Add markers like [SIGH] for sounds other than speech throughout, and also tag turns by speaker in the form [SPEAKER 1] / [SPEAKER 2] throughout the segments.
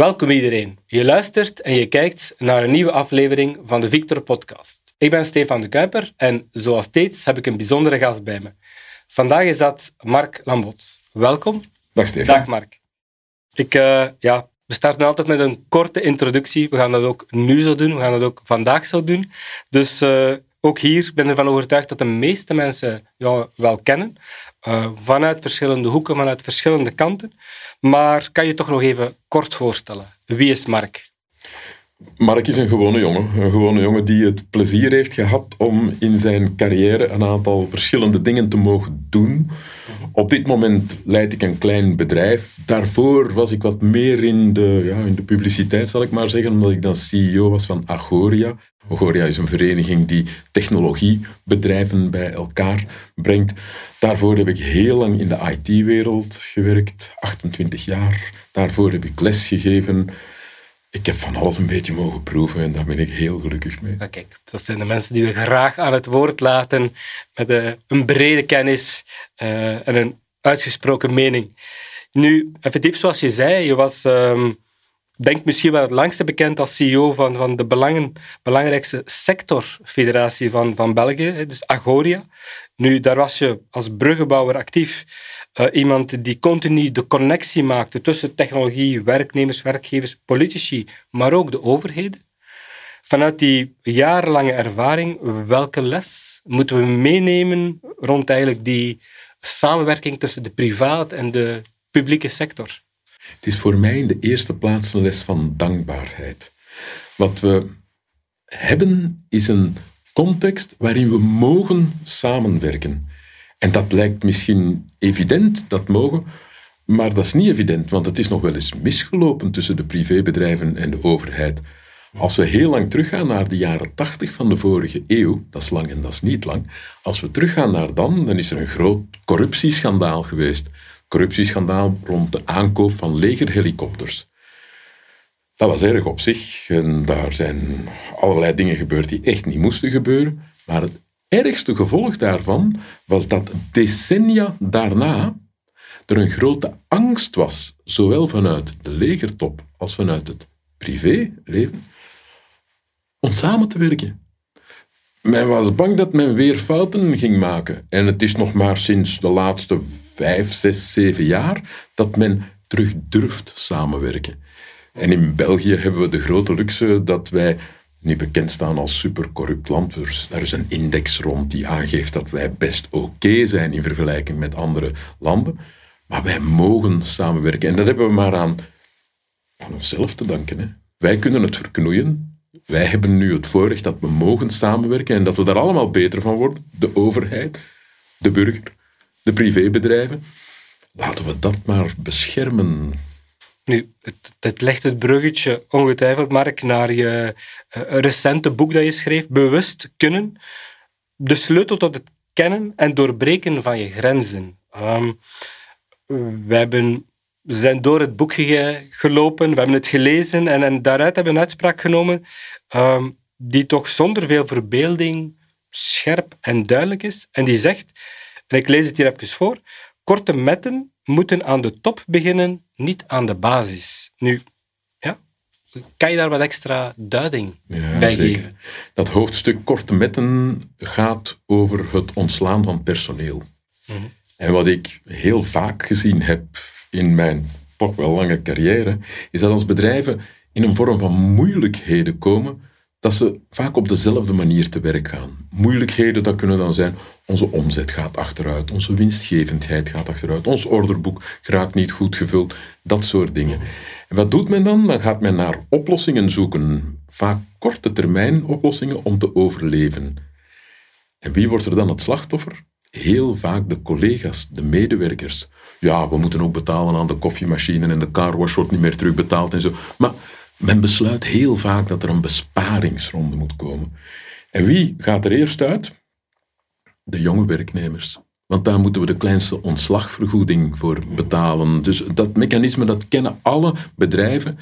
[SPEAKER 1] Welkom iedereen. Je luistert en je kijkt naar een nieuwe aflevering van de Victor Podcast. Ik ben Stefan de Kuiper en zoals steeds heb ik een bijzondere gast bij me. Vandaag is dat Mark Lambots. Welkom.
[SPEAKER 2] Dag Stefan.
[SPEAKER 1] Dag Mark. Ik, uh, ja, we starten altijd met een korte introductie. We gaan dat ook nu zo doen. We gaan dat ook vandaag zo doen. Dus uh, ook hier ben ik ervan overtuigd dat de meeste mensen jou wel kennen. Uh, vanuit verschillende hoeken, vanuit verschillende kanten. Maar kan je toch nog even kort voorstellen? Wie is Mark?
[SPEAKER 2] Mark is een gewone jongen. Een gewone jongen die het plezier heeft gehad om in zijn carrière een aantal verschillende dingen te mogen doen. Op dit moment leid ik een klein bedrijf. Daarvoor was ik wat meer in de, ja, in de publiciteit, zal ik maar zeggen, omdat ik dan CEO was van Agoria. Agoria is een vereniging die technologiebedrijven bij elkaar brengt. Daarvoor heb ik heel lang in de IT-wereld gewerkt, 28 jaar. Daarvoor heb ik les gegeven ik heb van alles een beetje mogen proeven en daar ben ik heel gelukkig mee.
[SPEAKER 1] Kijk, dat zijn de mensen die we graag aan het woord laten met een brede kennis uh, en een uitgesproken mening. Nu, effectief zoals je zei, je was, um, denk misschien wel het langste bekend als CEO van, van de belangen, belangrijkste sectorfederatie van, van België, dus Agoria. Nu, daar was je als bruggenbouwer actief. Uh, iemand die continu de connectie maakte tussen technologie, werknemers, werkgevers, politici, maar ook de overheden. Vanuit die jarenlange ervaring, welke les moeten we meenemen rond eigenlijk die samenwerking tussen de privaat en de publieke sector?
[SPEAKER 2] Het is voor mij in de eerste plaats een les van dankbaarheid. Wat we hebben is een context waarin we mogen samenwerken. En dat lijkt misschien evident, dat mogen, maar dat is niet evident, want het is nog wel eens misgelopen tussen de privébedrijven en de overheid. Als we heel lang teruggaan naar de jaren 80 van de vorige eeuw, dat is lang en dat is niet lang, als we teruggaan naar dan, dan is er een groot corruptieschandaal geweest. Corruptieschandaal rond de aankoop van legerhelikopters. Dat was erg op zich en daar zijn allerlei dingen gebeurd die echt niet moesten gebeuren. Maar het ergste gevolg daarvan was dat decennia daarna er een grote angst was, zowel vanuit de legertop als vanuit het privéleven, om samen te werken. Men was bang dat men weer fouten ging maken. En het is nog maar sinds de laatste vijf, zes, zeven jaar dat men terug durft samenwerken. En in België hebben we de grote luxe dat wij niet bekend staan als supercorrupt land. Er is een index rond die aangeeft dat wij best oké zijn in vergelijking met andere landen. Maar wij mogen samenwerken. En dat hebben we maar aan, aan onszelf te danken. Hè. Wij kunnen het verknoeien. Wij hebben nu het voorrecht dat we mogen samenwerken en dat we daar allemaal beter van worden. De overheid, de burger, de privébedrijven. Laten we dat maar beschermen.
[SPEAKER 1] Het, legt het bruggetje ongetwijfeld, Mark, naar je uh, recente boek dat je schreef, Bewust kunnen. De sleutel tot het kennen en doorbreken van je grenzen. Um, we, hebben, zijn door het boek gelopen, we hebben het gelezen en, en daaruit hebben we een uitspraak genomen um, die toch zonder veel verbeelding scherp en duidelijk is. En die zegt, en ik lees het hier even voor, korte metten moeten aan de top beginnen niet aan de basis. Nu, ja, kan je daar wat extra duiding ja, bij zeker. geven?
[SPEAKER 2] Dat hoofdstuk Korte Metten gaat over het ontslaan van personeel. Mhm. En wat ik heel vaak gezien heb in mijn toch wel lange carrière, is dat als bedrijven in een vorm van moeilijkheden komen, dat ze vaak op dezelfde manier te werk gaan. Moeilijkheden, dat kunnen dan zijn, onze omzet gaat achteruit, onze winstgevendheid gaat achteruit, ons orderboek raakt niet goed gevuld, dat soort dingen. En wat doet men dan? Dan gaat men naar oplossingen zoeken, vaak korte termijn oplossingen om te overleven. En wie wordt er dan het slachtoffer? Heel vaak de collega's, de medewerkers. Ja, we moeten ook betalen aan de koffiemachine en de carwash wordt niet meer terugbetaald en zo. Maar men besluit heel vaak dat er een besparingsronde moet komen. En wie gaat er eerst uit? De jonge werknemers. Want daar moeten we de kleinste ontslagvergoeding voor betalen. Dus dat mechanisme, dat kennen alle bedrijven.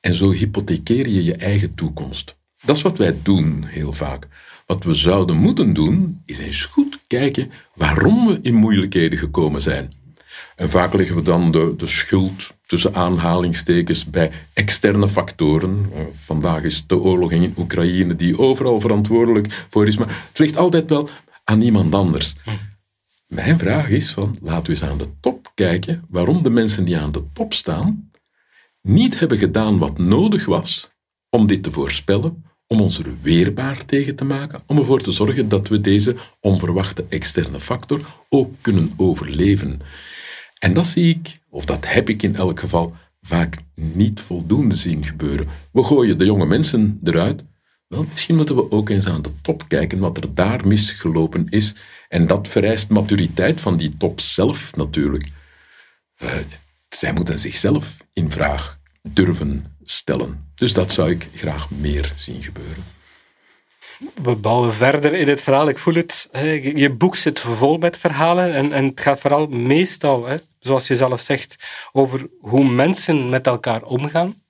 [SPEAKER 2] En zo hypothekeer je je eigen toekomst. Dat is wat wij doen heel vaak. Wat we zouden moeten doen, is eens goed kijken waarom we in moeilijkheden gekomen zijn. En vaak leggen we dan de, de schuld tussen aanhalingstekens bij externe factoren. Uh, vandaag is de oorlog in Oekraïne die overal verantwoordelijk voor is, maar het ligt altijd wel aan iemand anders. Mijn vraag is van, laten we eens aan de top kijken waarom de mensen die aan de top staan niet hebben gedaan wat nodig was om dit te voorspellen, om ons er weerbaar tegen te maken, om ervoor te zorgen dat we deze onverwachte externe factor ook kunnen overleven. En dat zie ik, of dat heb ik in elk geval, vaak niet voldoende zien gebeuren. We gooien de jonge mensen eruit. Wel, misschien moeten we ook eens aan de top kijken wat er daar misgelopen is. En dat vereist maturiteit van die top zelf natuurlijk. Uh, zij moeten zichzelf in vraag durven stellen. Dus dat zou ik graag meer zien gebeuren.
[SPEAKER 1] We bouwen verder in het verhaal. Ik voel het. Je boek zit vol met verhalen en, en het gaat vooral meestal, hè, zoals je zelf zegt, over hoe mensen met elkaar omgaan.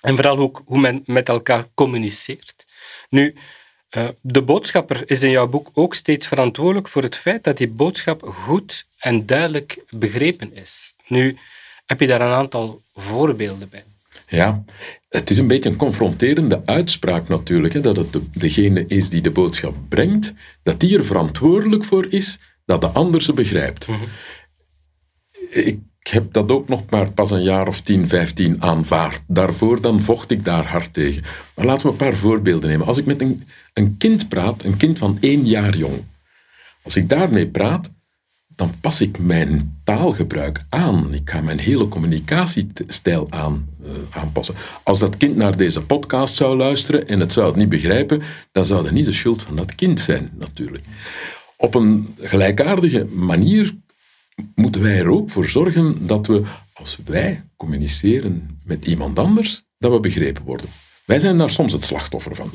[SPEAKER 1] En vooral ook hoe men met elkaar communiceert. Nu, eh, de boodschapper is in jouw boek ook steeds verantwoordelijk voor het feit dat die boodschap goed en duidelijk begrepen is. Nu, heb je daar een aantal voorbeelden bij?
[SPEAKER 2] Ja, het is een beetje een confronterende uitspraak natuurlijk, hè, dat het degene is die de boodschap brengt, dat die er verantwoordelijk voor is dat de ander ze begrijpt. Mhm. Ik heb dat ook nog maar pas een jaar of 10, 15 aanvaard. Daarvoor dan vocht ik daar hard tegen. Maar laten we een paar voorbeelden nemen. Als ik met een, een kind praat, een kind van één jaar jong, als ik daarmee praat, dan pas ik mijn taalgebruik aan. Ik ga mijn hele communicatiestijl aan, uh, aanpassen. Als dat kind naar deze podcast zou luisteren en het zou het niet begrijpen, dan zou dat niet de schuld van dat kind zijn, natuurlijk. Op een gelijkaardige manier moeten wij er ook voor zorgen dat we, als wij communiceren met iemand anders, dat we begrepen worden. Wij zijn daar soms het slachtoffer van.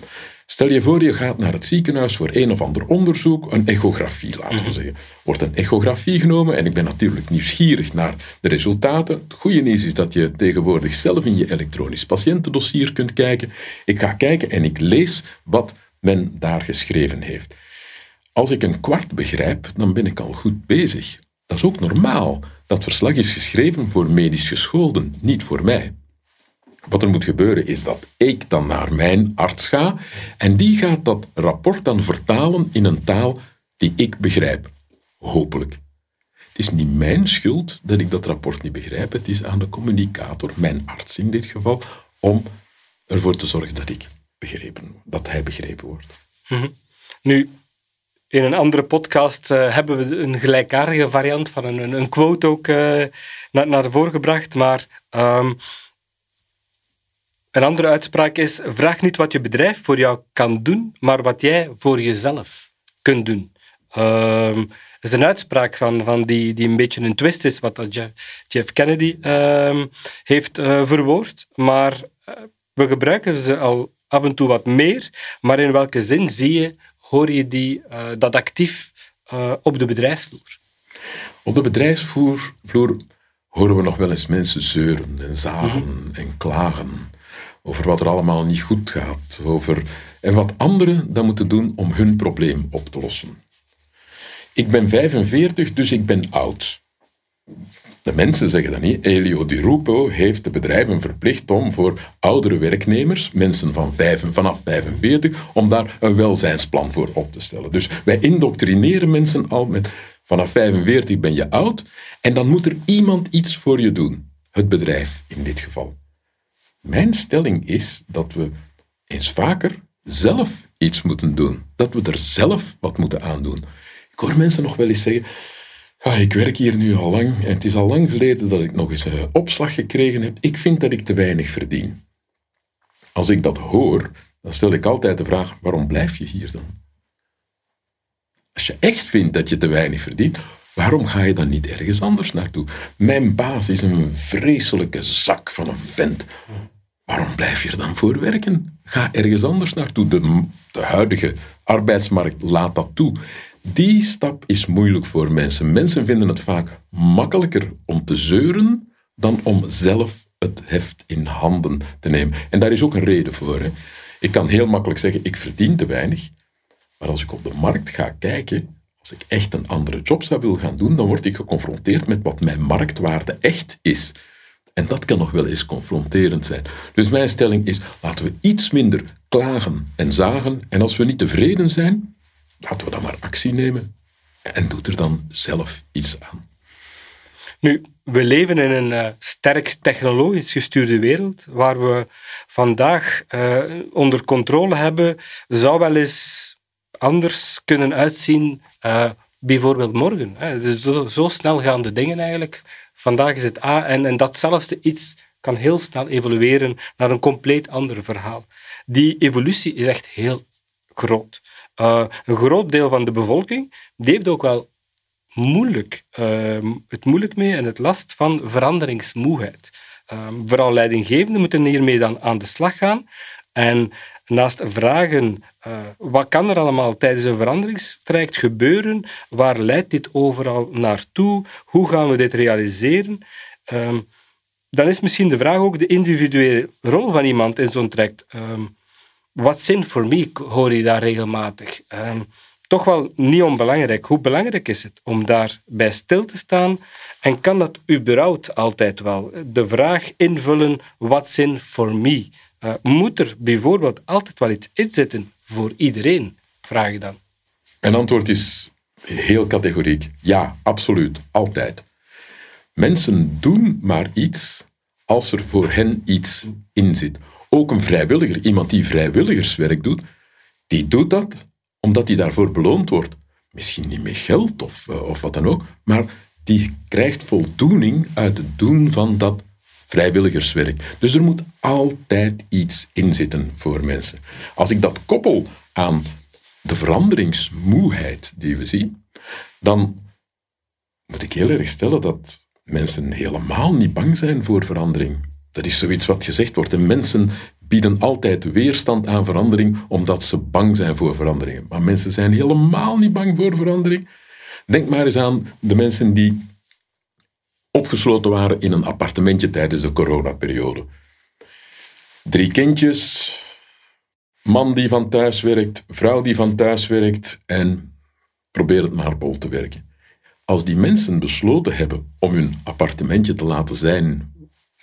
[SPEAKER 2] Stel je voor, je gaat naar het ziekenhuis voor een of ander onderzoek, een echografie, laten we mhm. zeggen. Wordt een echografie genomen en ik ben natuurlijk nieuwsgierig naar de resultaten. Het goede nieuws is dat je tegenwoordig zelf in je elektronisch patiëntendossier kunt kijken. Ik ga kijken en ik lees wat men daar geschreven heeft. Als ik een kwart begrijp, dan ben ik al goed bezig. Dat is ook normaal. Dat verslag is geschreven voor medisch geschoolden, niet voor mij. Wat er moet gebeuren is dat ik dan naar mijn arts ga en die gaat dat rapport dan vertalen in een taal die ik begrijp. Hopelijk. Het is niet mijn schuld dat ik dat rapport niet begrijp. Het is aan de communicator, mijn arts in dit geval, om ervoor te zorgen dat ik begrepen, dat hij begrepen wordt.
[SPEAKER 1] Mhm. Nu, in een andere podcast uh, hebben we een gelijkaardige variant van een, een quote ook uh, naar, naar voren gebracht, maar um, een andere uitspraak is: vraag niet wat je bedrijf voor jou kan doen, maar wat jij voor jezelf kunt doen. Um, dat is een uitspraak van, van die, die een beetje een twist is, wat Jeff, Kennedy um, heeft uh, verwoord. Maar we gebruiken ze al af en toe wat meer. Maar in welke zin zie je, hoor je die, uh, dat actief op de bedrijfsvloer?
[SPEAKER 2] Op de bedrijfsvloer horen we nog wel eens mensen zeuren en zagen mm en klagen over wat er allemaal niet goed gaat, over, en wat anderen dan moeten doen om hun probleem op te lossen. Ik ben 45, dus ik ben oud. De mensen zeggen dat niet. Elio Di Rupo heeft de bedrijven verplicht om voor oudere werknemers, mensen van vijf, vanaf 45, om daar een welzijnsplan voor op te stellen. Dus wij indoctrineren mensen al met vanaf 45 ben je oud en dan moet er iemand iets voor je doen. Het bedrijf in dit geval. Mijn stelling is dat we eens vaker zelf iets moeten doen. Dat we er zelf wat moeten aan doen. Ik hoor mensen nog wel eens zeggen, ik werk hier nu al lang en het is al lang geleden dat ik nog eens een opslag gekregen heb. Ik vind dat ik te weinig verdien. Als ik dat hoor, dan stel ik altijd de vraag, waarom blijf je hier dan? Als je echt vindt dat je te weinig verdient, waarom ga je dan niet ergens anders naartoe? Mijn baas is een vreselijke zak van een vent. Waarom blijf je er dan voor werken? Ga ergens anders naartoe. De, de huidige arbeidsmarkt laat dat toe. Die stap is moeilijk voor mensen. Mensen vinden het vaak makkelijker om te zeuren dan om zelf het heft in handen te nemen. En daar is ook een reden voor. Hè. Ik kan heel makkelijk zeggen, ik verdien te weinig. Maar als ik op de markt ga kijken, Als ik echt een andere job zou willen gaan doen, dan word ik geconfronteerd met wat mijn marktwaarde echt is. En dat kan nog wel eens confronterend zijn. Dus mijn stelling is, laten we iets minder klagen en zagen. En als we niet tevreden zijn, laten we dan maar actie nemen. En doe er dan zelf iets aan.
[SPEAKER 1] Nu, we leven in een uh, sterk technologisch gestuurde wereld, waar we vandaag uh, onder controle hebben, zou wel eens anders kunnen uitzien, uh, bijvoorbeeld morgen. Hè. Dus zo, zo, snel gaan de dingen eigenlijk. Vandaag is het A en, en datzelfde iets kan heel snel evolueren naar een compleet ander verhaal. Die evolutie is echt heel groot. Een groot deel van de bevolking heeft ook wel moeilijk, uh, het moeilijk mee en het last van veranderingsmoeheid. Uh, vooral leidinggevenden moeten hiermee dan aan de slag gaan. En naast vragen, uh, wat kan er allemaal tijdens een veranderingstraject gebeuren? Waar leidt dit overal naartoe? Hoe gaan we dit realiseren? Ehm, dan is misschien de vraag ook de individuele rol van iemand in zo'n traject. Wat zin voor mij hoor je daar regelmatig toch wel niet onbelangrijk. Hoe belangrijk is het om daarbij stil te staan? En kan dat überhaupt altijd wel? De vraag invullen, what's in for me? Uh, moet er bijvoorbeeld altijd wel iets in zitten voor iedereen? Vraag je dan.
[SPEAKER 2] Mijn antwoord is heel categoriek. Ja, absoluut. Altijd. Mensen doen maar iets als er voor hen iets in zit. Ook een vrijwilliger, iemand die vrijwilligerswerk doet, die doet dat omdat hij daarvoor beloond wordt. Misschien niet met geld of, eh, of wat dan ook, maar die krijgt voldoening uit het doen van dat vrijwilligerswerk. Dus er moet altijd iets in zitten voor mensen. Als ik dat koppel aan de veranderingsmoeheid die we zien, dan moet ik heel erg stellen dat mensen helemaal niet bang zijn voor verandering. Dat is zoiets wat gezegd wordt. En mensen bieden altijd weerstand aan verandering omdat ze bang zijn voor veranderingen. Maar mensen zijn helemaal niet bang voor verandering. Denk maar eens aan de mensen die opgesloten waren in een appartementje tijdens de coronaperiode. Drie kindjes, man die van thuis werkt, vrouw die van thuis werkt en probeer het maar bol te werken. Als die mensen besloten hebben om hun appartementje te laten zijn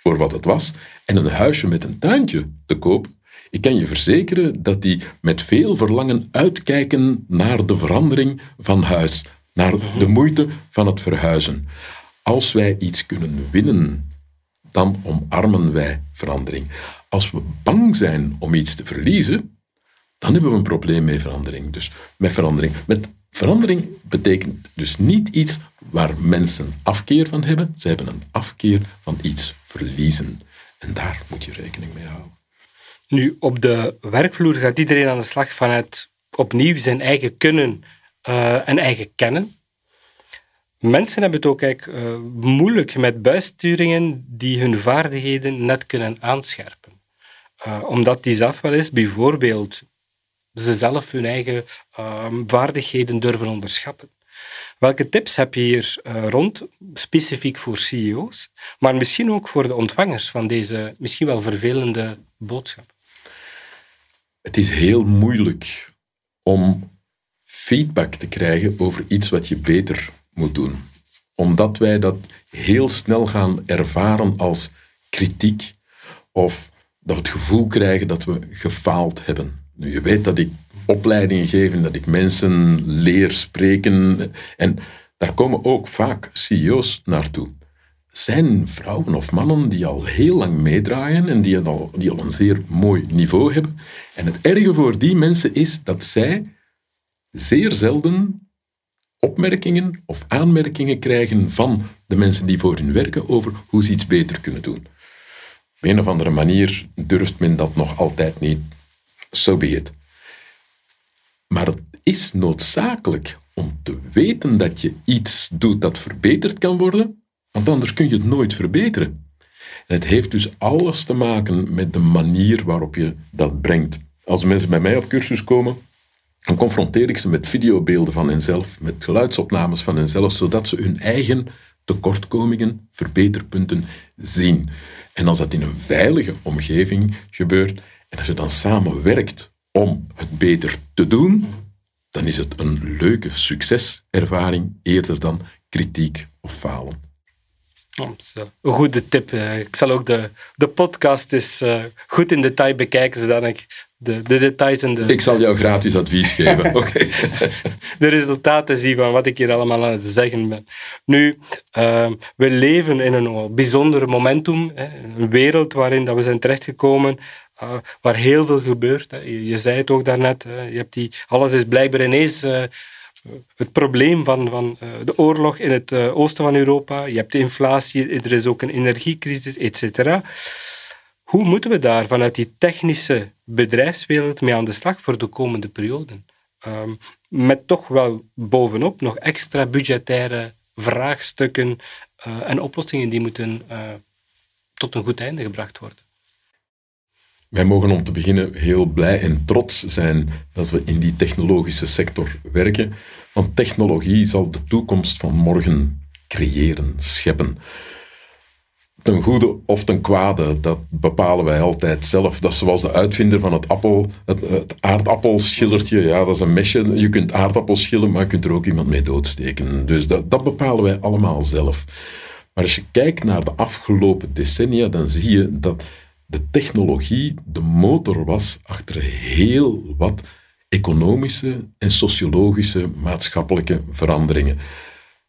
[SPEAKER 2] voor wat het was en een huisje met een tuintje te kopen, ik kan je verzekeren dat die met veel verlangen uitkijken naar de verandering van huis, naar de moeite van het verhuizen. Als wij iets kunnen winnen, dan omarmen wij verandering. Als we bang zijn om iets te verliezen, dan hebben we een probleem met verandering. Dus met verandering. Met verandering betekent dus niet iets waar mensen afkeer van hebben. Ze hebben een afkeer van iets verliezen. En daar moet je rekening mee houden.
[SPEAKER 1] Nu, op de werkvloer gaat iedereen aan de slag vanuit opnieuw zijn eigen kunnen uh, en eigen kennen. Mensen hebben het ook eigenlijk, uh, moeilijk met bijsturingen die hun vaardigheden net kunnen aanscherpen. Uh, omdat die zelf wel eens bijvoorbeeld ze zelf hun eigen vaardigheden durven onderschatten. Welke tips heb je hier uh, rond, specifiek voor CEO's, maar misschien ook voor de ontvangers van deze misschien wel vervelende boodschap?
[SPEAKER 2] Het is heel moeilijk om feedback te krijgen over iets wat je beter moet doen. Omdat wij dat heel snel gaan ervaren als kritiek of dat we het gevoel krijgen dat we gefaald hebben. Nu, je weet dat ik opleidingen geven, dat ik mensen leer spreken. En daar komen ook vaak CEO's naartoe. Zijn vrouwen of mannen die al heel lang meedraaien en die al, die al een zeer mooi niveau hebben. En het erge voor die mensen is dat zij zeer zelden opmerkingen of aanmerkingen krijgen van de mensen die voor hun werken over hoe ze iets beter kunnen doen. Op een of andere manier durft men dat nog altijd niet. So be it. Maar het is noodzakelijk om te weten dat je iets doet dat verbeterd kan worden, want anders kun je het nooit verbeteren. En het heeft dus alles te maken met de manier waarop je dat brengt. Als mensen bij mij op cursus komen, dan confronteer ik ze met videobeelden van henzelf, met geluidsopnames van henzelf, zodat ze hun eigen tekortkomingen, verbeterpunten zien. En als dat in een veilige omgeving gebeurt, en als je dan samen werkt om het beter te doen, dan is het een leuke succeservaring eerder dan kritiek of falen.
[SPEAKER 1] een goede tip. Ik zal ook de, de podcast eens uh, goed in detail bekijken, zodat ik de, de details en de...
[SPEAKER 2] Ik zal jou gratis advies geven, [LAUGHS] oké.
[SPEAKER 1] de resultaten zien van wat ik hier allemaal aan het zeggen ben. Nu, uh, we leven in een bijzonder momentum, een wereld waarin dat we zijn terechtgekomen, waar heel veel gebeurt. Je, zei het ook daarnet, hè. je hebt die, alles is blijkbaar ineens... Uh, het probleem van, van uh, de oorlog in het oosten van Europa, je hebt de inflatie, er is ook een energiecrisis, et cetera. Hoe moeten we daar vanuit die technische bedrijfswereld mee aan de slag voor de komende perioden? Um, met toch wel bovenop nog extra budgettaire vraagstukken en oplossingen die moeten tot een goed einde gebracht worden.
[SPEAKER 2] Wij mogen om te beginnen heel blij en trots zijn dat we in die technologische sector werken, want technologie zal de toekomst van morgen creëren, scheppen ten goede of ten kwade, dat bepalen wij altijd zelf. Dat is zoals de uitvinder van het, appel, het, aardappelschillertje. Ja, dat is een mesje. Je kunt aardappels schillen, maar je kunt er ook iemand mee doodsteken. Dus dat, dat bepalen wij allemaal zelf. Maar als je kijkt naar de afgelopen decennia, dan zie je dat de technologie de motor was achter heel wat economische en sociologische maatschappelijke veranderingen.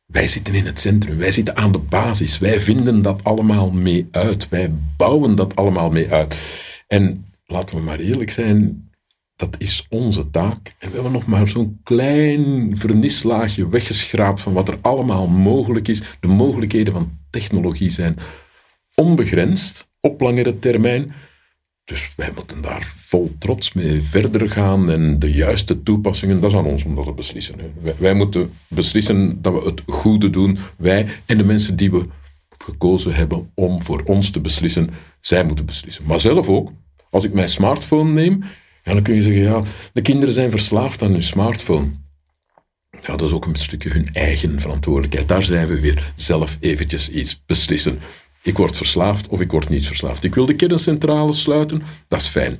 [SPEAKER 2] Wij zitten in het centrum, wij zitten aan de basis, wij vinden dat allemaal mee uit, wij bouwen dat allemaal mee uit. En laten we maar eerlijk zijn, dat is onze taak. En we hebben nog maar zo'n klein vernislaagje weggeschraapt van wat er allemaal mogelijk is. De mogelijkheden van technologie zijn onbegrensd op langere termijn. Dus wij moeten daar vol trots mee verder gaan en de juiste toepassingen, dat is aan ons om dat te beslissen. Wij, wij, moeten beslissen dat we het goede doen, wij en de mensen die we gekozen hebben om voor ons te beslissen, zij moeten beslissen. Maar zelf ook, als ik mijn smartphone neem, dan kun je zeggen, ja, de kinderen zijn verslaafd aan hun smartphone. Ja, dat is ook een stukje hun eigen verantwoordelijkheid. Daar zijn we weer zelf eventjes iets beslissen. Ik word verslaafd of ik word niet verslaafd. Ik wil de kerncentrale sluiten, dat is fijn.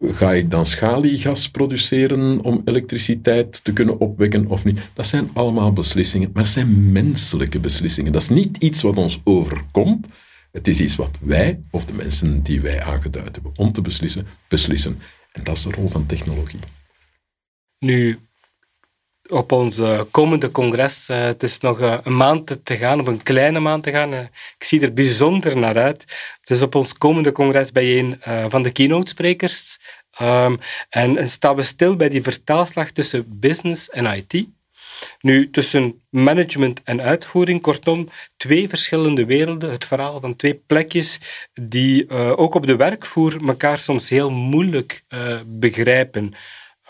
[SPEAKER 2] Ga ik dan schaliegas produceren om elektriciteit te kunnen opwekken of niet? Dat zijn allemaal beslissingen, maar het zijn menselijke beslissingen. Dat is niet iets wat ons overkomt. Het is iets wat wij, of de mensen die wij aangeduid hebben om te beslissen, beslissen. En dat is de rol van technologie.
[SPEAKER 1] Nu, op ons komende congres. Uh, het is nog uh, een maand te gaan, of een kleine maand te gaan. Ik zie er bijzonder naar uit. Het is op ons komende congres bij een van de keynote-sprekers. En, en, staan we stil bij die vertaalslag tussen business en IT. Nu, tussen management en uitvoering, kortom, twee verschillende werelden. Het verhaal van twee plekjes die ook op de werkvoer elkaar soms heel moeilijk begrijpen.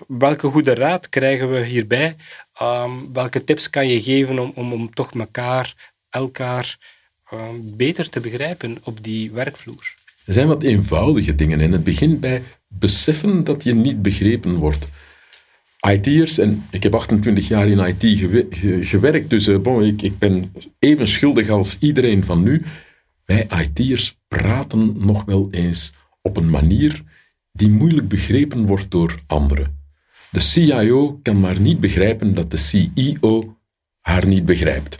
[SPEAKER 1] Welke goede raad krijgen we hierbij? Um, welke tips kan je geven om, om, om toch elkaar, elkaar um, beter te begrijpen op die werkvloer?
[SPEAKER 2] Er zijn wat eenvoudige dingen en het begint bij beseffen dat je niet begrepen wordt. IT'ers, en ik heb 28 jaar in IT gewerkt, dus bon, ik, ik ben even schuldig als iedereen van nu. Wij IT'ers praten nog wel eens op een manier die moeilijk begrepen wordt door anderen. De CIO kan maar niet begrijpen dat de CEO haar niet begrijpt.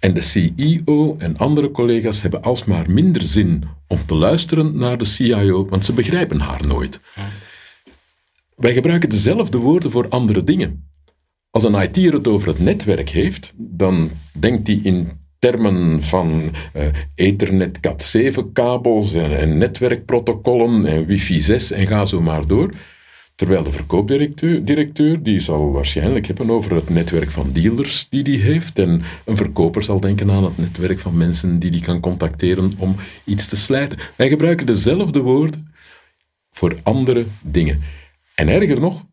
[SPEAKER 2] En de CEO en andere collega's hebben alsmaar minder zin om te luisteren naar de CIO, want ze begrijpen haar nooit. Wij gebruiken dezelfde woorden voor andere dingen. Als een IT'er het over het netwerk heeft, dan denkt hij in termen van uh, Ethernet Cat7 kabels en, en netwerkprotocollen en wifi 6 en ga zo maar door. Terwijl de verkoopdirecteur directeur, die zal waarschijnlijk hebben over het netwerk van dealers die die heeft. En een verkoper zal denken aan het netwerk van mensen die die kan contacteren om iets te slijten. Wij gebruiken dezelfde woorden voor andere dingen. En erger nog,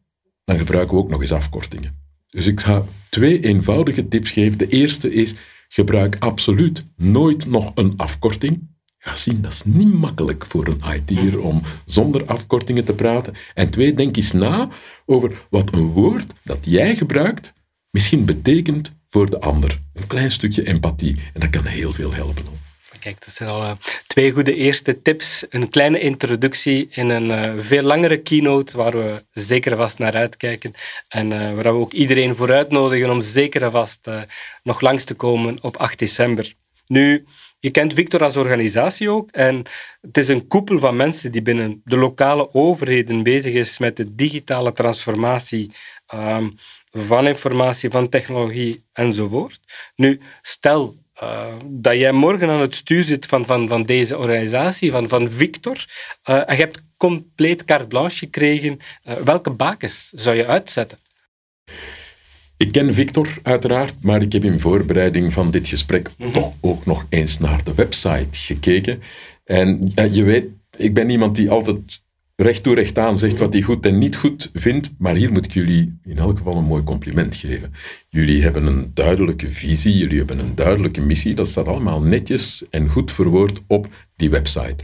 [SPEAKER 2] dan gebruiken we ook nog eens afkortingen. Dus ik ga twee eenvoudige tips geven. De eerste is, gebruik absoluut nooit nog een afkorting ga zien, dat is niet makkelijk voor een IT'er om zonder afkortingen te praten. En twee, denk eens na over wat een woord dat jij gebruikt misschien betekent voor de ander. Een klein stukje empathie. En dat kan heel veel helpen.
[SPEAKER 1] kijk, dat zijn al uh, twee goede eerste tips. Een kleine introductie in een uh, veel langere keynote waar we zeker vast naar uitkijken. En uh, waar we ook iedereen voor uitnodigen om zeker vast nog langs te komen op 8 december. Nu, je kent Victor als organisatie ook. En het is een koepel van mensen die binnen de lokale overheden bezig is met de digitale transformatie um, van informatie, van technologie enzovoort. Nu, stel uh, dat jij morgen aan het stuur zit van, van, van deze organisatie, van, van Victor, uh, en je hebt compleet carte blanche gekregen, uh, welke bakens zou je uitzetten?
[SPEAKER 2] Ik ken Victor uiteraard, maar ik heb in voorbereiding van dit gesprek mm -hmm. toch ook nog eens naar de website gekeken. En je weet, ik ben iemand die altijd recht toe recht aan zegt wat hij goed en niet goed vindt, maar hier moet ik jullie in elk geval een mooi compliment geven. Jullie hebben een duidelijke visie, jullie hebben een duidelijke missie, dat staat allemaal netjes en goed verwoord op die website.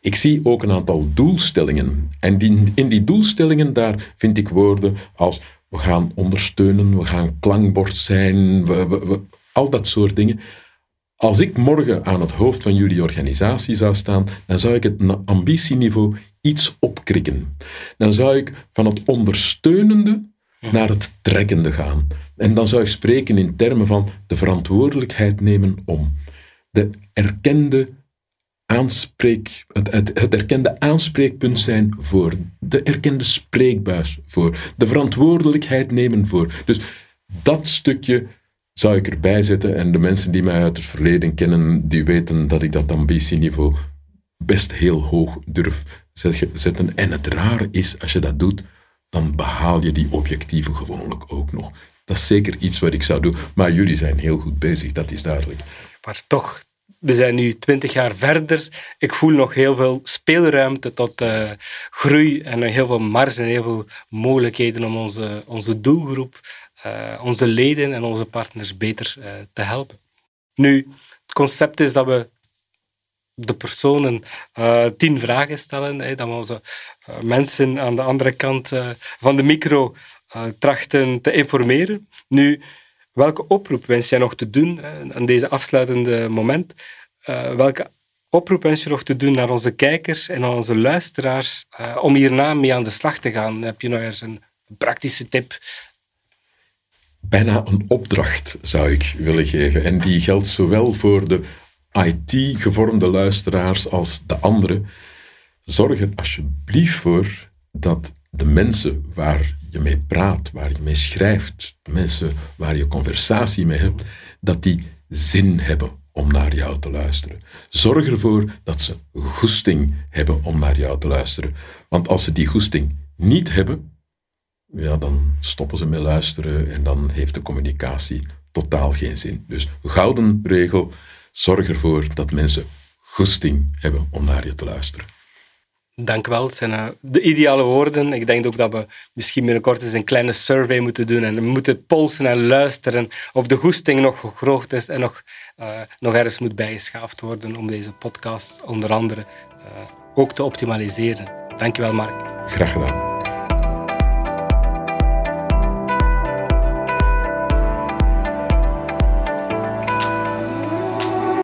[SPEAKER 2] Ik zie ook een aantal doelstellingen en die, in die doelstellingen daar vind ik woorden als we gaan ondersteunen, we gaan klankbord zijn, we, we, al dat soort dingen. Als ik morgen aan het hoofd van jullie organisatie zou staan, dan zou ik het ambitieniveau iets opkrikken. Dan zou ik van het ondersteunende naar het trekkende gaan. En dan zou ik spreken in termen van de verantwoordelijkheid nemen om. De erkende aanspreek, het, het, het, erkende aanspreekpunt zijn voor, de erkende spreekbuis voor, de verantwoordelijkheid nemen voor. Dus dat stukje zou ik erbij zetten en de mensen die mij uit het verleden kennen, die weten dat ik dat ambitieniveau best heel hoog durf zetten. En het rare is, als je dat doet, dan behaal je die objectieven gewoonlijk ook nog. Dat is zeker iets wat ik zou doen. Maar jullie zijn heel goed bezig, dat is duidelijk.
[SPEAKER 1] Maar toch, we zijn nu twintig jaar verder. Ik voel nog heel veel speelruimte tot uh, groei en heel veel marge en heel veel mogelijkheden om onze, onze doelgroep, uh, onze leden en onze partners beter uh, te helpen. Nu, het concept is dat we de personen tien vragen stellen. Hè, dat we onze mensen aan de andere kant van de micro trachten te informeren. Nu, welke oproep wens jij nog te doen aan deze afsluitende moment? welke oproep wens je nog te doen naar onze kijkers en aan onze luisteraars om hierna mee aan de slag te gaan? Heb je nog eens een praktische tip
[SPEAKER 2] bijna een opdracht zou ik willen geven. En die geldt zowel voor de IT-gevormde luisteraars als de anderen, zorg er alsjeblieft voor dat de mensen waar je mee praat, waar je mee schrijft, de mensen waar je conversatie mee hebt, dat die zin hebben om naar jou te luisteren. Zorg ervoor dat ze goesting hebben om naar jou te luisteren. Want als ze die goesting niet hebben, ja, dan stoppen ze met luisteren en dan heeft de communicatie totaal geen zin. Dus gouden regel, zorg ervoor dat mensen goesting hebben om naar je te luisteren.
[SPEAKER 1] Dank wel. Het zijn uh, de ideale woorden. Ik denk ook dat we misschien binnenkort eens een kleine survey moeten doen en we moeten polsen en luisteren of de goesting nog groot is en nog, uh, nog ergens moet bijgeschaafd worden om deze podcast onder andere uh, ook te optimaliseren. Dankjewel, Mark.
[SPEAKER 2] Graag gedaan.